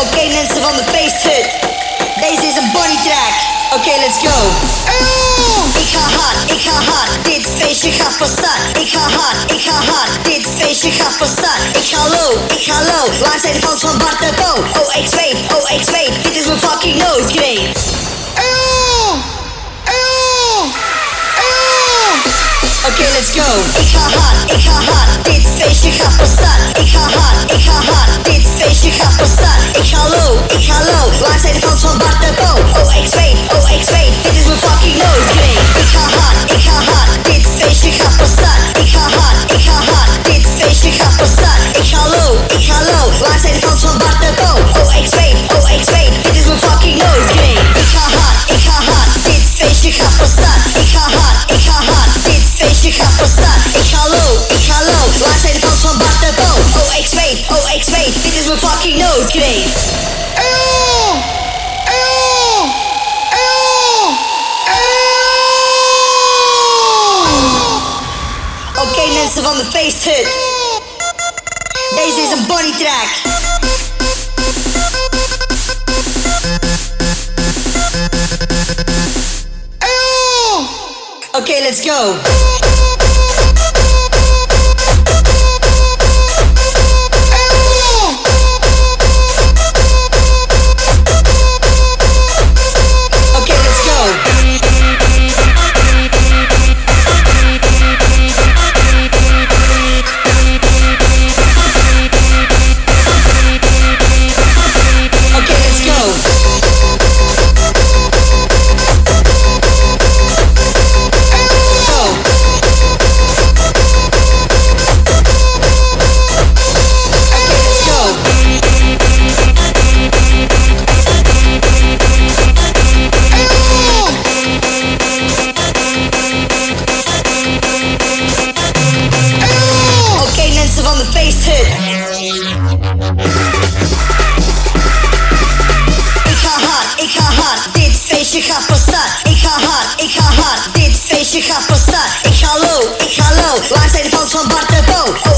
Oké mensen van de feesthut, deze is een body track. Oké, let's go. Oh! Ik ga hard, ik ga hard, dit feestje gaat van start. Ik ga hard, ik ga hard, dit feestje gaat van start. Ik ga low, ik ga low, waar zijn de fans van Bart de Bo? Oh, ik zweet, oh, ik zweet, dit is mijn fucking noodkreet. Oh! Oh! Oké, let's go. Ik ga hard, ik ga hard, dit feestje gaat van start. Ik ga hard, ik ga hard, dit feestje gaat van start. dansen van de feesthut. Deze is track. Okay, let's go. Ik ga van start. Ik ga hard, ik ga hard. Dit feestje gaat van start. Ik ga low, ik ga low. Waar zijn de fans van Bart de Bo? Oh,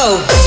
go.